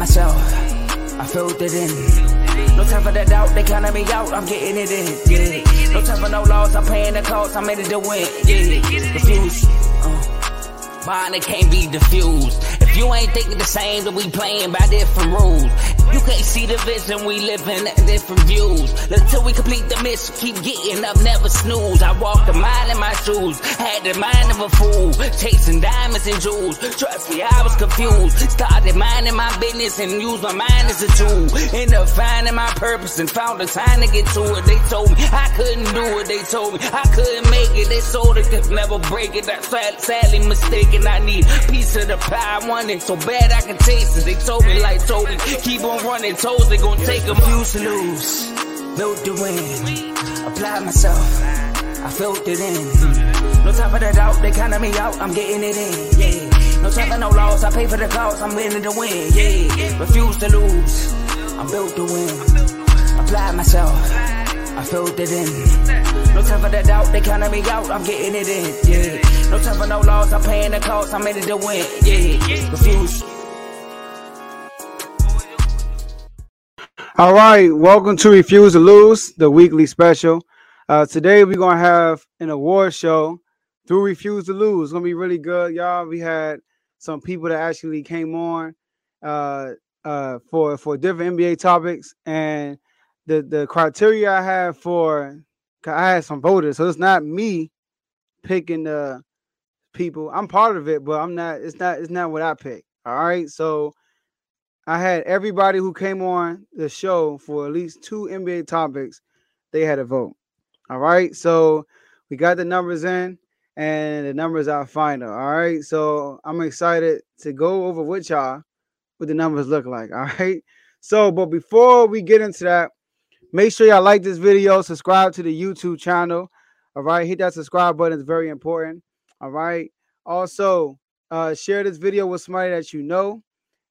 inside myself. I filled it in. No time for the doubt, they counting me out, I'm getting it in. Yeah. No time for no loss, I'm paying the cost, I'm in it to win. Yeah, it. Refuse. Uh. Mine, it can't be diffused. If you ain't thinking the same, then we playing by different rules. You can't see the vision, we living in different views. Until we complete the mission, keep getting up, never snooze. I walk a mile in my shoes, had the mind of a fool, chasing diamonds and jewels. Trust me, I was confused. Started minding my business and used my mind as a tool. Ended up finding my purpose and found the time to get to it. They told me I couldn't do it, they told me I couldn't make it. They sold it, could never break it. That's sad, sadly mistaken. I need piece of the pie, I want it so bad I can taste it. They told me like told me, keep on running toes, they gon' take them. Used to lose, built to win. Apply myself, I felt it in. No time for the doubt, they counting me out, I'm getting it in. Yeah. No time for no loss, I pay for the cost, I'm winning to win. Yeah. Refuse to lose, I'm built to win. Apply myself, I felt it in. No time for the doubt, they counting me out, I'm getting it in. Yeah. No time for no loss, I'm paying the cost, I'm in it to win. Yeah. Refuse. All right, welcome to Refuse to Lose, the weekly special. Uh, today we're gonna have an award show through Refuse to Lose. It's gonna be really good, y'all. We had some people that actually came on uh, uh, for for different NBA topics, and the the criteria I have for I had some voters, so it's not me picking the people. I'm part of it, but I'm not. It's not. It's not what I pick. All right, so I had everybody who came on the show for at least two NBA topics, they had a vote. All right. So we got the numbers in and the numbers are final. All right. So I'm excited to go over with y'all what the numbers look like. All right. So, but before we get into that, make sure y'all like this video, subscribe to the YouTube channel. All right. Hit that subscribe button. It's very important. All right. Also, uh, share this video with somebody that you know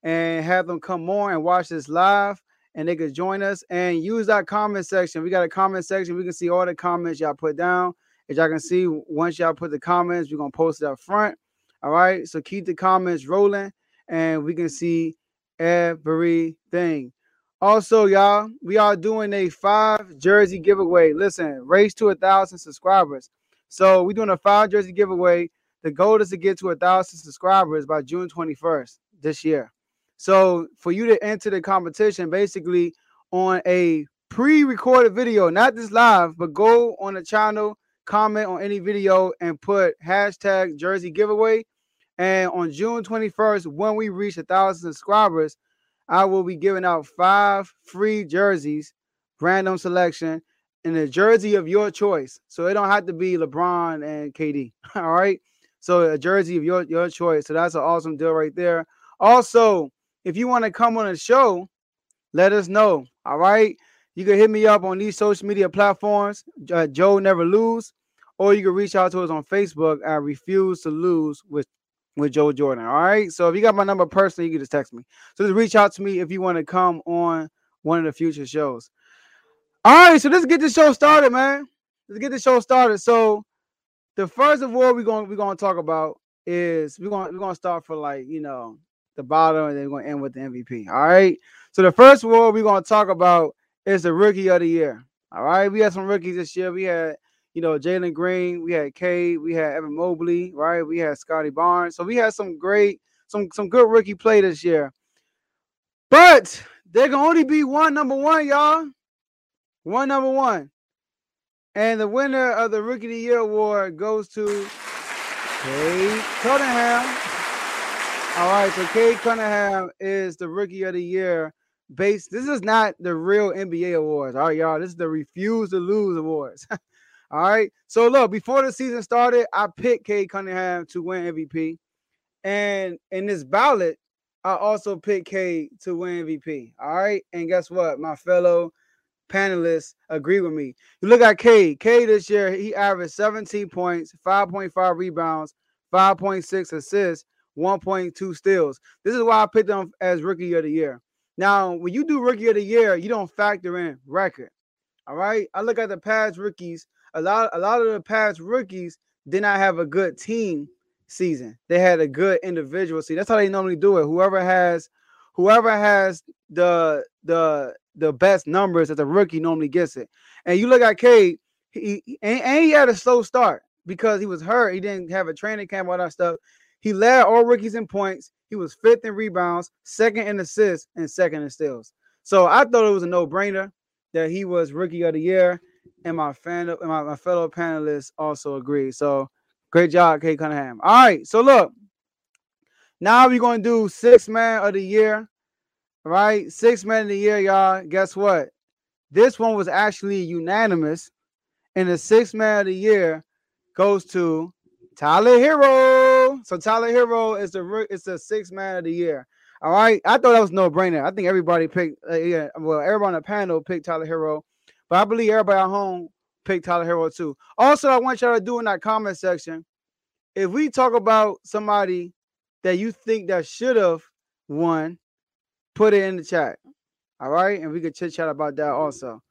and have them come on and watch this live and they could join us and use that comment section. We got a comment section. We can see all the comments y'all put down. As y'all can see, once y'all put the comments, we're gonna post it up front. All right. So keep the comments rolling and we can see everything. Also, y'all, we are doing a five jersey giveaway. Listen, race to a thousand subscribers. So we're doing a five jersey giveaway. The goal is to get to a thousand subscribers by June 21st this year. So for you to enter the competition, basically on a pre-recorded video, not this live, but go on the channel, comment on any video, and put hashtag Jersey giveaway. And on June 21st, when we reach a thousand subscribers, I will be giving out five free jerseys, random selection, in a jersey of your choice. So it don't have to be LeBron and KD. All right. So a jersey of your, your choice. So that's an awesome deal right there. Also, if you want to come on a show, let us know. All right. You can hit me up on these social media platforms, uh, Joe Never Lose, or you can reach out to us on Facebook at Refuse to Lose with, with Joe Jordan. All right. So if you got my number personally, you can just text me. So just reach out to me if you want to come on one of the future shows. All right. So let's get the show started, man. Let's get the show started. So the first of all we're going we're going to talk about is we're going we're going to start for like you know the bottom, and then we're going to end with the MVP. All right. So the first award we're going to talk about is the rookie of the year. All right. We had some rookies this year. We had, you know, Jalen Green, we had Cade, we had Evan Mobley, right? We had Scottie Barnes. So we had some great, some some good rookie play this year. But there can only be one number one, y'all. One number one. And the winner of the Rookie of the Year award goes to Cade Cunningham. All right, so Cade Cunningham is the rookie of the year. Based, this is not the real NBA awards. All right, y'all. This is the refuse to lose awards. all right. So look, before the season started, I picked Cade Cunningham to win MVP. And in this ballot, I also picked Cade to win MVP. All right. And guess what? My fellow panelists agree with me. You look at Cade. Cade this year, he averaged 17 points, 5.5 rebounds, 5.6 assists, 1.2 steals. This is why I picked them as rookie of the year. Now, when you do rookie of the year, you don't factor in record. All right. I look at the past rookies. A lot, a lot of the past rookies did not have a good team season. They had a good individual season. That's how they normally do it. Whoever has whoever has the the the best numbers that the rookie normally gets it. And you look at Cade, he, he and, and he had a slow start because he was hurt. He didn't have a training camp, all that stuff. He led all rookies in points. He was fifth in rebounds, second in assists, and second in steals. So I thought it was a no-brainer that he was rookie of the year. And my fan and my, my fellow panelists also agreed. So great job, Cade Cunningham. All right. So look, now we're gonna do six man of the year. Right? Six man of the year, y'all. Guess what? This one was actually unanimous. And the six man of the year goes to Tyler So Tyler Herro is the it's the six man of the year. All right, I thought that was no brainer. I think everybody picked, uh, yeah, well, everybody on the panel picked Tyler Herro, but I believe everybody at home picked Tyler Herro too. Also, I want y'all to do in that comment section if we talk about somebody that you think that should have won, put it in the chat. All right, and we could chit chat about that also.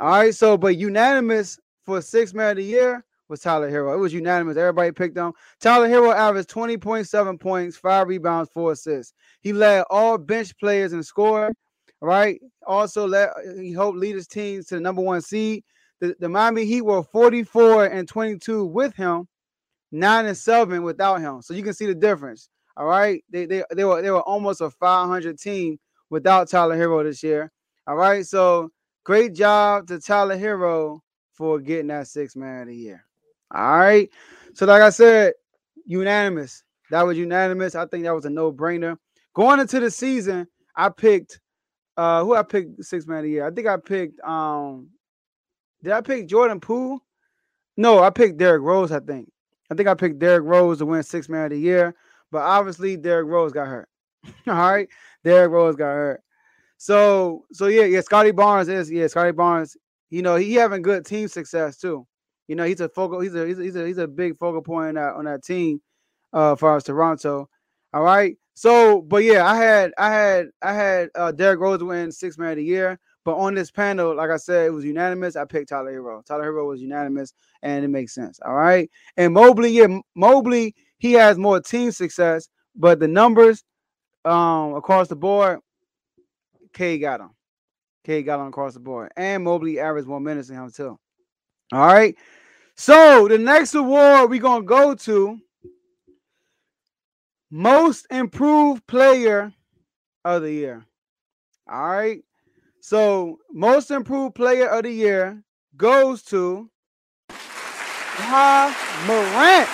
All right, so but unanimous for six man of the year was Tyler Herro. It was unanimous. Everybody picked him. Tyler Herro averaged 20.7 points, five rebounds, four assists. He led all bench players in scoring. Right. Also, let he helped lead his team to the number one seed. The, the Miami Heat were 44 and 22 with him, nine and seven without him. So you can see the difference. All right. They they, they were they were almost a 500 team without Tyler Herro this year. All right. So great job to Tyler Herro for getting that six man of the year. All right. So, like I said, unanimous. That was unanimous. I think that was a no-brainer. Going into the season, I picked uh who I picked six man of the year. I think I picked um did I pick Jordan Poole? No, I picked Derrick Rose, I think. I think I picked Derrick Rose to win six man of the year, but obviously Derrick Rose got hurt. All right. Derrick Rose got hurt. So so yeah, yeah, Scottie Barnes is yeah, Scottie Barnes, you know, he having good team success too. You know, he's a focal. He's a he's a he's a, big focal point on that on that team, uh, for us Toronto. All right. So, but yeah, I had I had I had uh, Derrick Rose win six man of the year. But on this panel, like I said, it was unanimous. I picked Tyler Herro. Tyler Herro was unanimous, and it makes sense. All right. And Mobley, yeah, Mobley, he has more team success, but the numbers um across the board, K got him. K got him across the board. And Mobley averaged more minutes than him too. All right. So the next award we're gonna go to most improved player of the year. All right. So most improved player of the year goes to Ja Morant.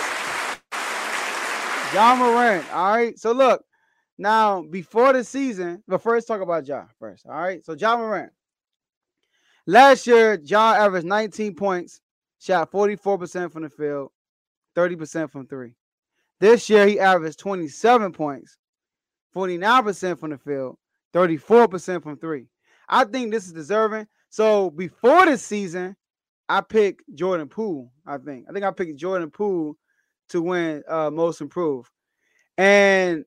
Ja Morant. All right. So look, now before the season, but first talk about Ja first. All right. So Ja Morant. Last year, Ja averaged 19 points, shot 44% from the field, 30% from three. This year, he averaged 27 points, 49% from the field, 34% from three. I think this is deserving. So before the season, I picked Jordan Poole. I think. I think I picked Jordan Poole to win uh, most improved. And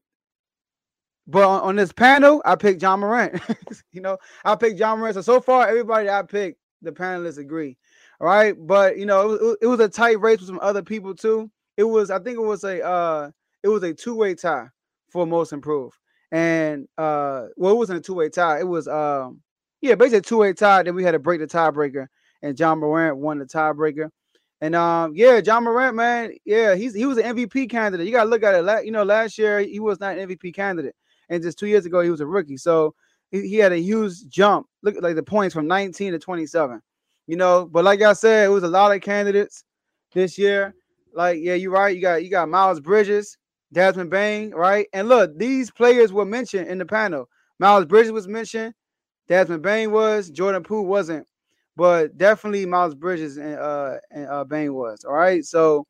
but on, on, this panel, I picked Ja Morant. you know, I picked Ja Morant. So so far, everybody I picked, the panelists agree. All right, but you know, it, was, it was a tight race with some other people too. It was, I think, it was a, uh, it was a two way tie for most improved, and uh, well, it wasn't a two way tie. It was, um, yeah, basically a two way tie. Then we had to break the tiebreaker, and Ja Morant won the tiebreaker. And um, yeah, Ja Morant, man, yeah, he's he was an MVP candidate. You gotta look at it. You know, last year he was not an MVP candidate, and just two years ago he was a rookie. So he, he had a huge jump. Look like the points from 19 to 27 you know. But like I said, it was a lot of candidates this year. Like, yeah, you're right. You got you got Miles Bridges, Desmond Bane, right? And look, these players were mentioned in the panel. Miles Bridges was mentioned, Desmond Bane was, Jordan Poole wasn't, but definitely Miles Bridges and uh and uh Bane was. All right, so.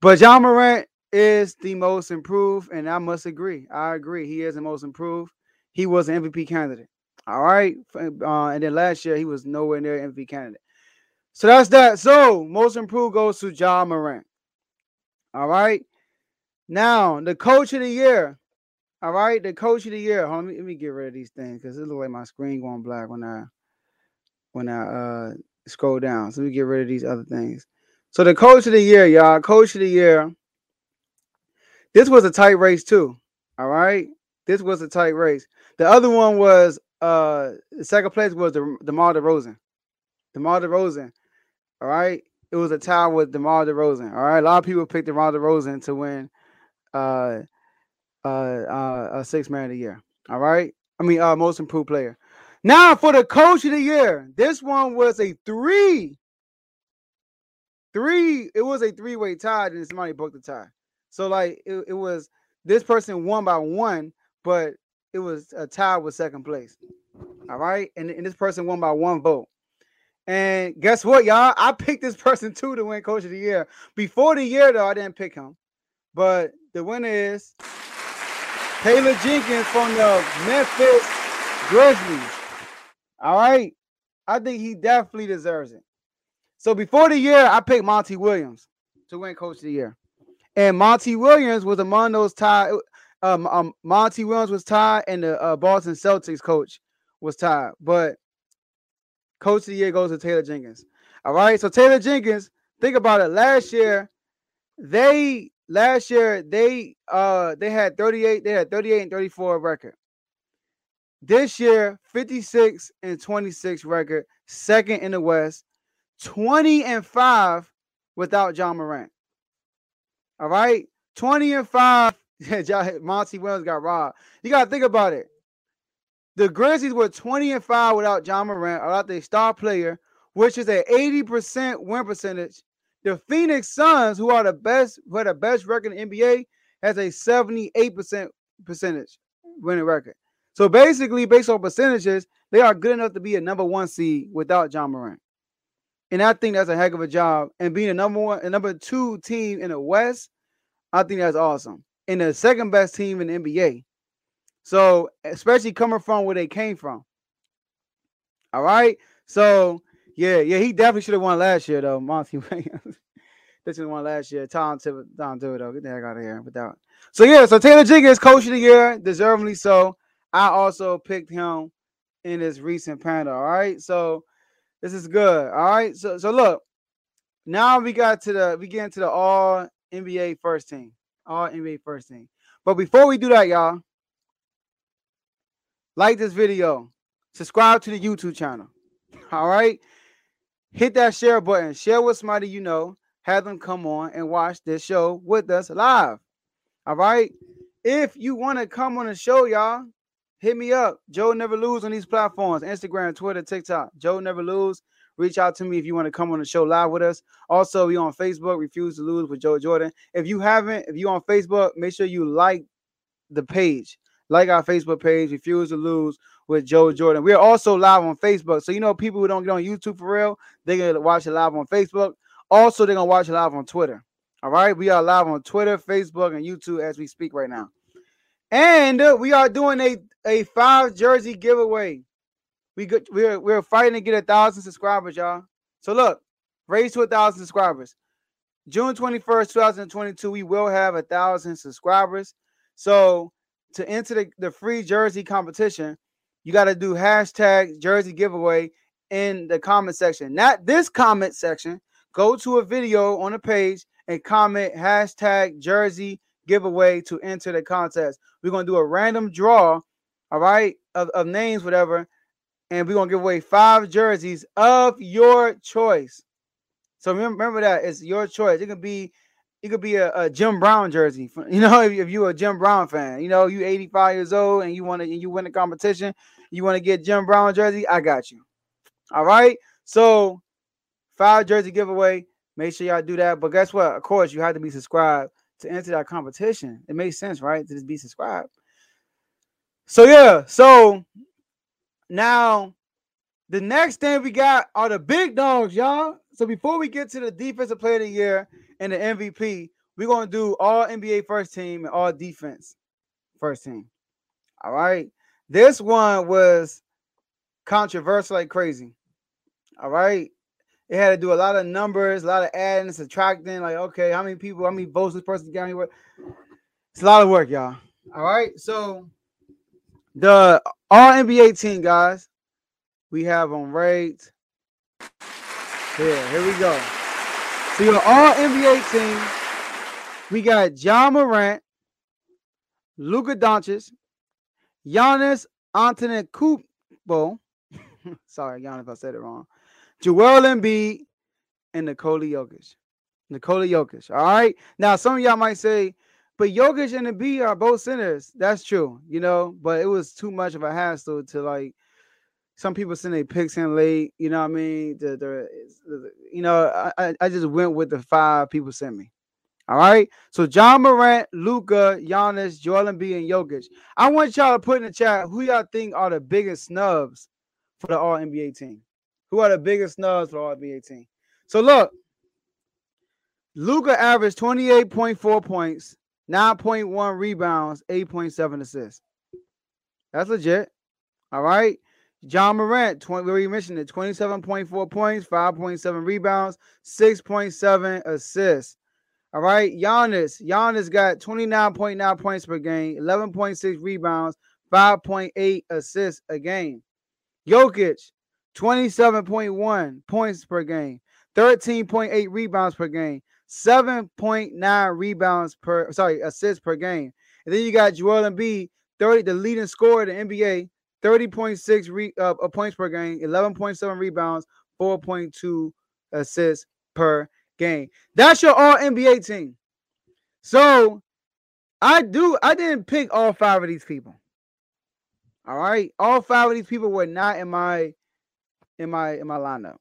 But Ja Morant is the most improved, and I must agree. I agree. He is the most improved. He was an MVP candidate. All right. Uh, and then last year he was nowhere near MVP candidate. So that's that. So most improved goes to Ja Morant. All right. Now the coach of the year. All right, the coach of the year. Hold on, let me, let me get rid of these things because it looks like my screen going black when I when I uh scroll down. So let me get rid of these other things. So the coach of the year, y'all. Coach of the year. This was a tight race too. All right. This was a tight race. The other one was uh second place was the DeMar DeRozan. DeMar DeRozan. All right. It was a tie with DeMar DeRozan. All right. A lot of people picked DeMar DeRozan to win uh uh uh a six man of the year. All right. I mean uh most improved player. Now for the coach of the year. This one was a three. Three, it was a three-way tie, and somebody broke the tie. So like it, it was this person won by one, but it was a tie with second place. All right. And, and this person won by one vote. And guess what, y'all? I picked this person too to win coach of the year. Before the year, though, I didn't pick him. But the winner is Taylor Jenkins from the Memphis Grizzlies. All right. I think he definitely deserves it. So before the year, I picked Monty Williams to win coach of the year. And Monty Williams was among those tied. Um, um, Monty Williams was tied, and the uh, Boston Celtics coach was tied. But coach of the year goes to Taylor Jenkins. All right. So Taylor Jenkins, think about it. Last year, they last year they uh they had 38, they had 38 and 34 record. This year, 56 and 26 record, second in the West, 20 and 5 without Ja Morant. All right. 20 and 5. Monty Williams got robbed. You got to think about it. The Grizzlies were 20 and 5 without Ja Morant, without their star player, which is an 80% win percentage. The Phoenix Suns, who are the best, who had the best record in NBA, has a 78% percentage winning record. So basically, based on percentages, they are good enough to be a number one seed without Ja Morant. And I think that's a heck of a job. And being a number one, a number two team in the West, I think that's awesome. And the second best team in the NBA. So, especially coming from where they came from. All right. So, yeah, yeah, he definitely should have won last year, though. Monty Williams. this is one last year. Tom Thibodeau, Tom Thibodeau, get the heck out of here without. So yeah, so Taylor Jenkins, coach of the year, deservedly so. I also picked him in this recent panel. All right, so this is good. All right, so so look, now we got to the we get into the All NBA first team, All NBA first team. But before we do that, y'all, like this video, subscribe to the YouTube channel. All right, hit that share button, share with somebody you know, have them come on and watch this show with us live. All right. If you want to come on the show, y'all, hit me up. Joe Never Lose on these platforms Instagram, Twitter, TikTok. Joe Never Lose. Reach out to me if you want to come on the show live with us. Also, we on Facebook, Refuse to Lose with Joe Jordan. If you haven't, if you on Facebook, make sure you like the page. Like our Facebook page, Refuse to Lose with Joe Jordan. We are also live on Facebook. So, you know, people who don't get on YouTube for real, they're to watch it live on Facebook. Also, they're to watch it live on Twitter. All right. We are live on Twitter, Facebook, and YouTube as we speak right now. And we are doing a, a five jersey giveaway. We good, we're we're fighting to get a thousand subscribers, y'all. So look, raise to a thousand subscribers. June 21st, 2022, we will have a thousand subscribers. So to enter the, the free jersey competition, you got to do hashtag jersey giveaway in the comment section. Not this comment section. Go to a video on the page and comment hashtag jersey giveaway to enter the contest. We're gonna do a random draw, all right, of, of names, whatever, and we're gonna give away five jerseys of your choice. So remember, that it's your choice. It could be it could be a, a Jim Brown jersey. You know, if, if, you're a Jim Brown fan, you know, you 85 years old and you want to and you win the competition, you want to get Jim Brown jersey, I got you. All right. So five jersey giveaway. Make sure y'all do that. But guess what? Of course, you have to be subscribed to enter that competition. It makes sense, right? To just be subscribed. So yeah, so now, the next thing we got are the big dogs, y'all. So before we get to the defensive player of the year and the MVP, we're gonna do all NBA first team and all defense first team. All right. This one was controversial like crazy. All right. It had to do a lot of numbers, a lot of adding, subtracting. Like, okay, how many people, how many votes this person got? It's a lot of work, y'all. All right. So the all NBA team, guys, we have them right here. Here we go. So your all NBA team, we got Ja Morant, Luka Doncic, Giannis Antetokounmpo. Sorry, y'all, if I said it wrong. Joel Embiid and Nikola Jokic. Nikola Jokic. All right. Now, some of y'all might say, but Jokic and the B are both centers. That's true, you know, but it was too much of a hassle to like some people send their picks in late. You know what I mean? The, the, the you know, I, I just went with the five people sent me. All right. So Ja Morant, Luka, Giannis, Joel Embiid, and Jokic. I want y'all to put in the chat who y'all think are the biggest snubs for the All NBA team. Who are the biggest snubs for the All NBA team? So look, Luka averaged 28.4 points, 9.1 rebounds, 8.7 assists. That's legit. All right. Ja Morant, 20, we already mentioned it, 27.4 points, 5.7 rebounds, 6.7 assists. All right. Giannis. Giannis got 29.9 points per game, 11.6 rebounds, 5.8 assists a game. Jokic, 27.1 points per game, 13.8 rebounds per game, 7.9 rebounds per sorry, assists per game. And then you got Joel Embiid, 30, the leading scorer in the NBA, 30.6 re, uh, uh, points per game, 11.7 rebounds, 4.2 assists per game. That's your all NBA team. So I do I didn't pick all five of these people. All right. All five of these people were not in my in my in my lineup.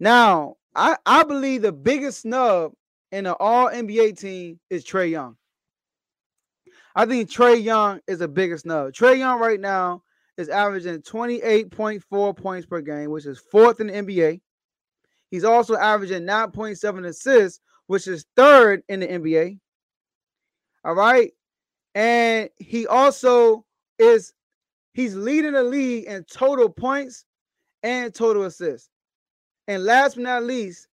Now, I, I believe the biggest snub in an all NBA team is Trae Young. I think Trae Young is the biggest snub. Trae Young right now is averaging 28.4 points per game, which is fourth in the NBA. He's also averaging 9.7 assists, which is third in the NBA. All right. And he also is he's leading the league in total points and total assists. And last but not least,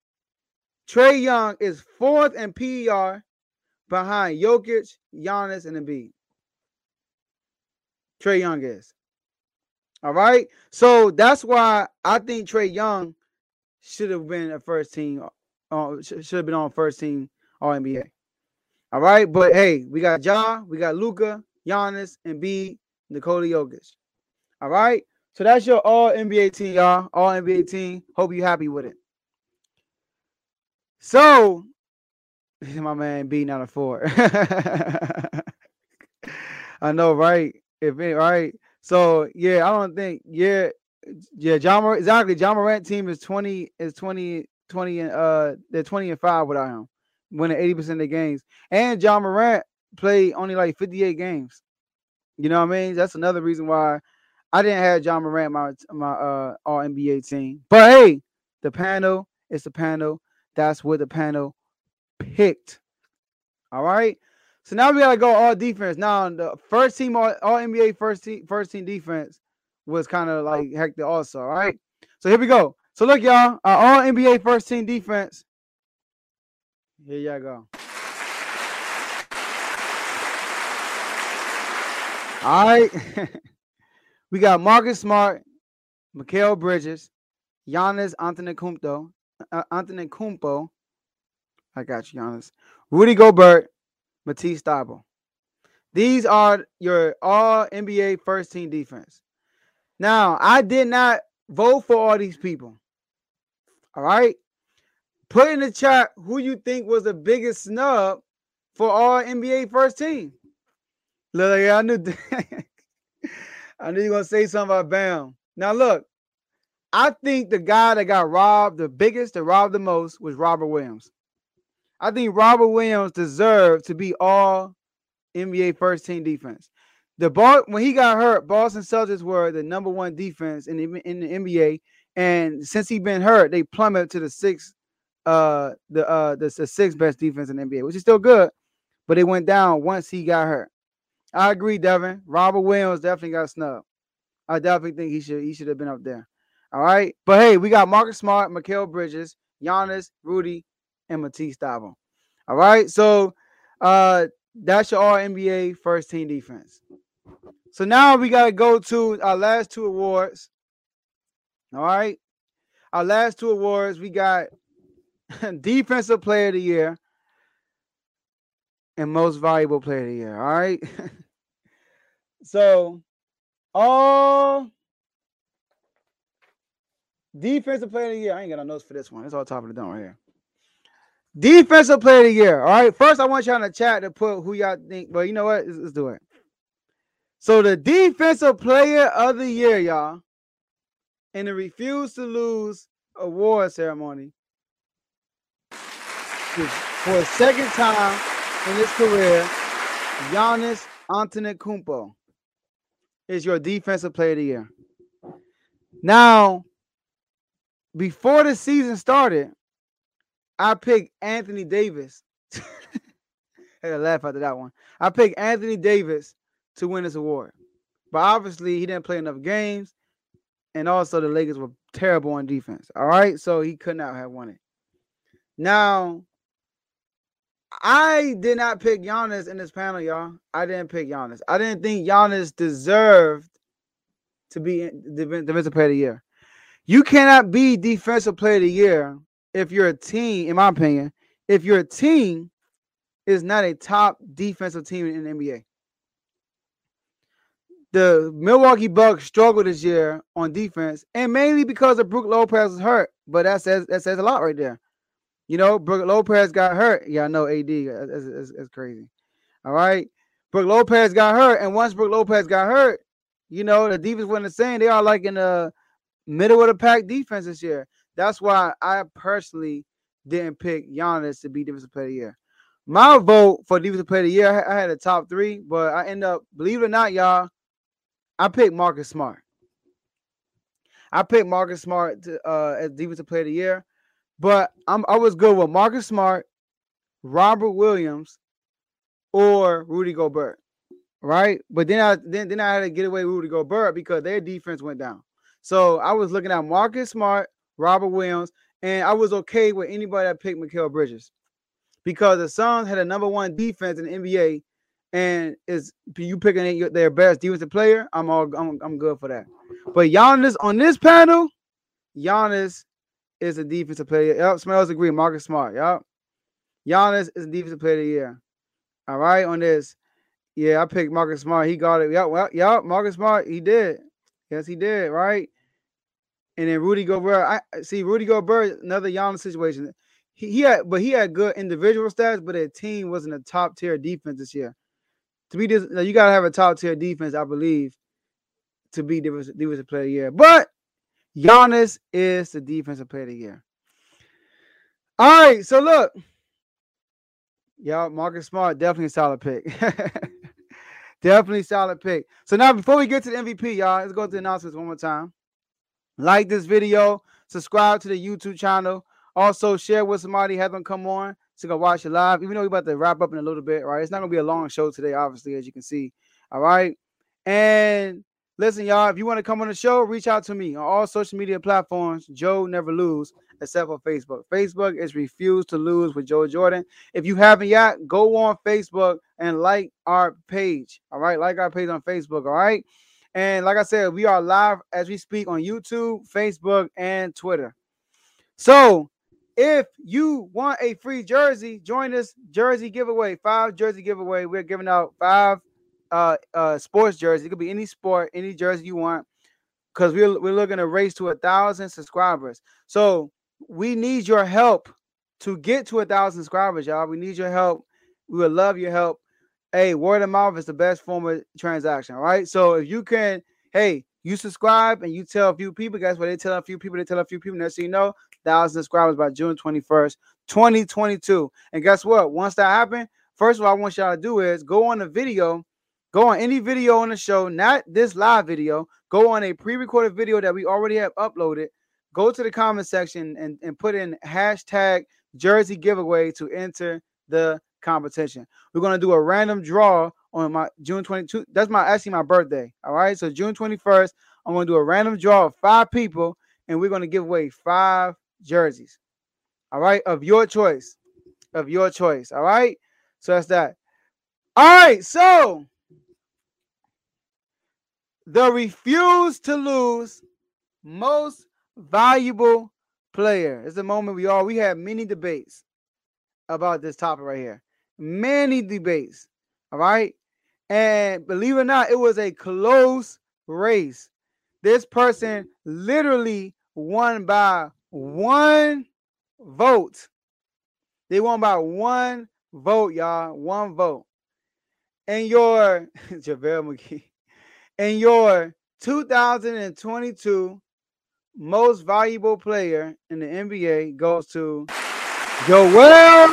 Trae Young is fourth in PER behind Jokic, Giannis, and Embiid. Trae Young is. All right. So that's why I think Trae Young should have been a first team, uh, should have been on first team All NBA. All right. But hey, we got Ja, we got Luka, Giannis, and B, Nikola Jokic. All right. So that's your all NBA team, y'all. All NBA team. Hope you happy with it. So, my man beating out of four. I know, right? If it, right. So yeah, I don't think yeah, yeah. Ja Morant, exactly. Ja Morant team is twenty is 20, 20 and uh they're twenty and five without him, winning eighty percent of the games. And Ja Morant played only like fifty eight games. You know what I mean? That's another reason why I didn't have Ja Morant my my uh all NBA team. But hey, the panel it's the panel. That's what the panel picked. All right. So now we gotta go all defense. Now the first team all, all NBA first team first team defense was kind of like hectic also. All right. So here we go. So look, y'all, our all NBA first team defense. Here y'all go. All right. we got Marcus Smart, Mikal Bridges, Giannis Antetokounmpo, uh, Antetokounmpo. I got you, Giannis. Rudy Gobert, Matisse Thybulle. These are your all NBA first team defense. Now, I did not vote for all these people. All right. Put in the chat who you think was the biggest snub for all NBA first team. Look, I knew I knew you were gonna say something about Bam. Now look, I think the guy that got robbed the biggest, that robbed the most, was Robert Williams. I think Robert Williams deserved to be all NBA first team defense. The when he got hurt, Boston Celtics were the number one defense in the, in the NBA, and since he been hurt, they plummeted to the sixth, uh, the uh, the, the sixth best defense in the NBA, which is still good, but it went down once he got hurt. I agree, Devin. Robert Williams definitely got snubbed. I definitely think he should he should have been up there. All right, but hey, we got Marcus Smart, Mikal Bridges, Giannis, Rudy, and Matisse Thybulle. All right, so uh, that's your All NBA first team defense. So now we got to go to our last two awards. All right. Our last two awards, we got Defensive Player of the Year and Most Valuable Player of the Year. All right. so, all Defensive player of the year. I ain't got no notes for this one. It's all top of the dome right here. Defensive player of the year. All right. First, I want y'all in the chat to put who y'all think. But you know what? Let's, let's do it. So the defensive player of the year, y'all, in the refuse to lose award ceremony for a second time in his career, Giannis Antetokounmpo is your defensive player of the year. Now, before the season started, I picked Anthony Davis. I had to laugh after that one. I picked Anthony Davis to win this award. But obviously, he didn't play enough games. And also, the Lakers were terrible on defense. All right. So he could not have won it. Now, I did not pick Giannis in this panel, y'all. I didn't pick Giannis. I didn't think Giannis deserved to be defensive player of the year. You cannot be defensive player of the year if you're a team, in my opinion, if your team is not a top defensive team in the NBA. The Milwaukee Bucks struggled this year on defense, and mainly because of Brook Lopez was hurt. But that says that says a lot right there. You know, Brook Lopez got hurt. Yeah, I know AD. That's, crazy. All right. Brook Lopez got hurt. And once Brook Lopez got hurt, you know, the defense wasn't the same. They are like in the middle of the pack defense this year. That's why I personally didn't pick Giannis to be defensive player of the year. My vote for defensive player of the year, I had a top three, but I end up, believe it or not, y'all, I picked Marcus Smart. I picked Marcus Smart to, uh, as defensive player of the year. But I'm I was good with Marcus Smart, Robert Williams, or Rudy Gobert. Right. But then I then, then I had to get away with Rudy Gobert because their defense went down. So I was looking at Marcus Smart, Robert Williams, and I was okay with anybody that picked Mikal Bridges because the Suns had a number one defense in the NBA, and is you picking their best defensive player. I'm all I'm, I'm good for that. But Giannis on this panel, Giannis is a defensive player. Yep, smells agree. Marcus Smart. Yep. Giannis is a defensive player of the year. All right, on this. Yeah, I picked Marcus Smart. He got it. Yep, well, yep, Marcus Smart. He did. Yes, he did. Right. And then Rudy Gobert. I see Rudy Gobert, another Giannis situation. He, he had, but he had good individual stats, but their team wasn't a top tier defense this year. To be this, you gotta have a top tier defense, I believe, to be defensive, defensive player of the year. But Giannis is the defensive player of the year. All right, so look, y'all, Marcus Smart definitely a solid pick. definitely solid pick. So now, before we get to the MVP, y'all, let's go to the announcements one more time. Like this video, subscribe to the YouTube channel. Also, share with somebody, have them come on to go watch it live. Even though we're about to wrap up in a little bit, right? It's not gonna be a long show today, obviously, as you can see. All right. And Listen, y'all, if you want to come on the show, reach out to me on all social media platforms. Joe never lose, except for Facebook. Facebook is Refuse to Lose with Joe Jordan. If you haven't yet, go on Facebook and like our page. All right, like our page on Facebook. All right. And like I said, we are live as we speak on YouTube, Facebook, and Twitter. So if you want a free jersey, join us jersey giveaway. Five jersey giveaway. We're giving out five uh, uh, sports jersey. It could be any sport, any jersey you want, because we're we're looking to race to a thousand subscribers. So we need your help to get to a thousand subscribers, y'all. We need your help. We would love your help. Hey, word of mouth is the best form of transaction, right? So if you can, hey, you subscribe and you tell a few people, guess what? They tell a few people, they tell a few people, next thing you know, thousand subscribers by June 21st, 2022. And guess what? Once that happens, first of all, I want y'all to do is go on the video Go on any video on the show, not this live video. Go on a pre-recorded video that we already have uploaded. Go to the comment section and, and put in hashtag jersey giveaway to enter the competition. We're gonna do a random draw on my June 22. That's my actually my birthday. All right. So June 21st, I'm gonna do a random draw of five people, and we're gonna give away five jerseys. All right, of your choice. Of your choice. All right. So that's that. All right, so the refuse to lose most valuable player. It's a moment we all we had many debates about this topic right here. Many debates. All right. And believe it or not, it was a close race. This person literally won by one vote. They won by one vote, y'all. One vote. And your JaVale McGee, and your 2022 most valuable player in the NBA goes to Joel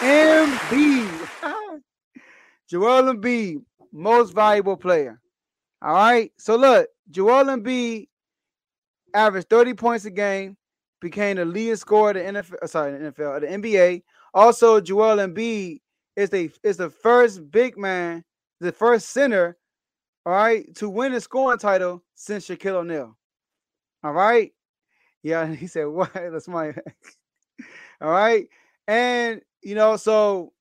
Embiid. Joel Embiid, most valuable player. All right. So look, Joel Embiid averaged 30 points a game, became the leading scorer of the NFL, uh, sorry, the NFL, the NBA. Also, Joel Embiid is the is the first big man, the first center, all right, to win the scoring title since Shaquille O'Neal. All right. Yeah, he said, what? That's my all right. And you know, so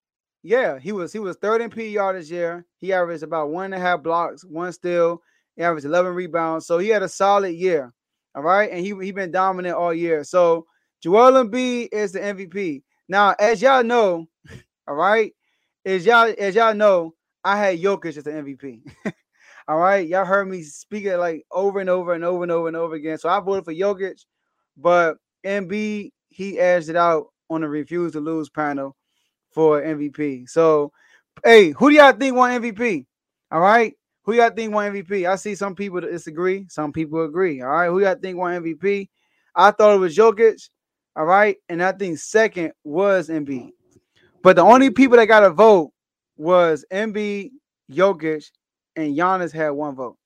yeah, he was he was third in PER this year. He averaged about one and a half blocks, one steal. He averaged 11 rebounds. So he had a solid year. All right. And he he been dominant all year. So Joel Embiid is the MVP. Now, as y'all know, all right, as y'all as y'all know, I had Jokic as the MVP. All right. Y'all heard me speak it like over and over and over and over and over again. So I voted for Jokic, but Embiid, he edged it out on the refuse to lose panel for MVP. So, hey, who do y'all think won MVP? All right. Who y'all think won MVP? I see some people disagree. Some people agree. All right. Who y'all think won MVP? I thought it was Jokic. All right. And I think second was Embiid. But the only people that got a vote was Embiid, Jokic, and Giannis had one vote.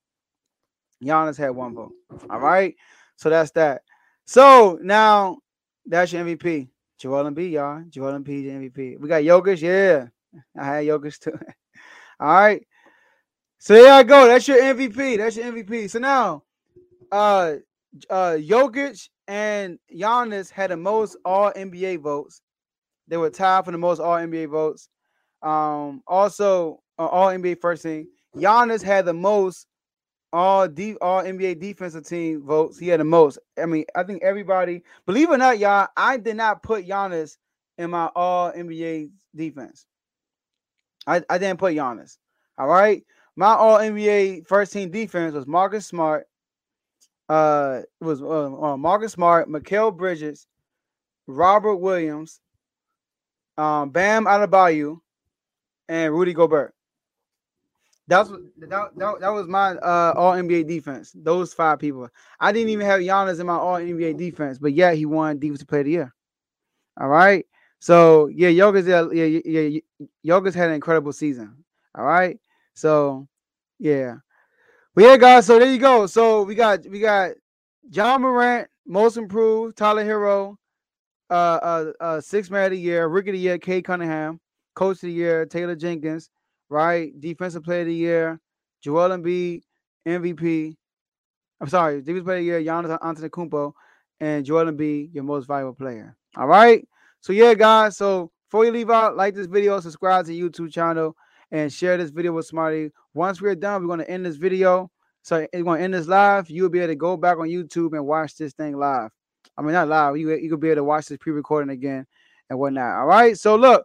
Giannis had one vote. All right. So that's that. So now that's your MVP. Joel Embiid, y'all. Joel Embiid, MVP. We got Jokic. Yeah. I had Jokic too. All right. So there I go. That's your MVP. That's your MVP. So now, uh, uh, Jokic and Giannis had the most All NBA votes. They were tied for the most All NBA votes. Um, also uh, All NBA first team. Giannis had the most All D All NBA defensive team votes. He had the most. I mean, I think everybody. Believe it or not, y'all, I did not put Giannis in my All NBA defense. I, I didn't put Giannis. All right. My All NBA first team defense was Marcus Smart. Uh, it was uh, uh, Marcus Smart, Mikal Bridges, Robert Williams, um, Bam Adebayo, and Rudy Gobert. That's that, that, that was my uh, All NBA defense. Those five people. I didn't even have Giannis in my All NBA defense, but yeah, he won Defensive Player of the Year. All right. So yeah, Yoga's yeah, yeah, yeah, Yoga's had an incredible season. All right. So, yeah. But yeah, guys, so there you go. So we got we got Ja Morant, most improved, Tyler Herro, uh uh, uh six man of the year, rookie of the year, Cade Cunningham, coach of the year, Taylor Jenkins, right? Defensive player of the year, Joel Embiid, MVP. I'm sorry, defensive player of the year, Giannis Antetokounmpo, and Joel Embiid, your most valuable player. All right. So yeah, guys. So before you leave out, like this video, subscribe to YouTube channel and share this video with somebody. Once we're done, we're going to end this video. So going to end this live. You'll be able to go back on YouTube and watch this thing live. I mean, not live. You, you could be able to watch this pre-recording again and whatnot. All right. So look,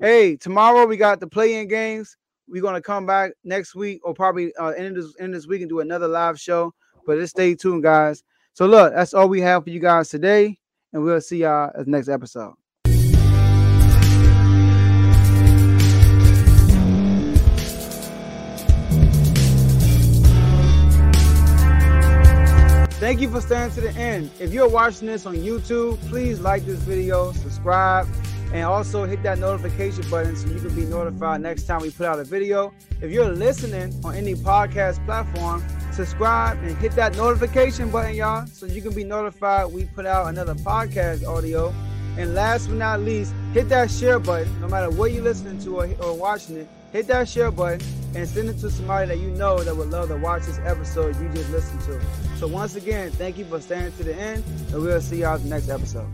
hey, tomorrow we got the play-in games. We're gonna come back next week or probably uh, end this end this week and do another live show. But just stay tuned, guys. So look, that's all we have for you guys today, and we'll see y'all at the next episode. Thank you for staying to the end. If you're watching this on YouTube, please like this video, subscribe, and also hit that notification button so you can be notified next time we put out a video. If you're listening on any podcast platform, subscribe and hit that notification button, y'all, so you can be notified we put out another podcast audio. And last but not least, hit that share button, no matter what you're listening to or, or watching it hit that share button and send it to somebody that you know that would love to watch this episode you just listened to. So once again, thank you for staying to the end, and we'll see y'all the next episode.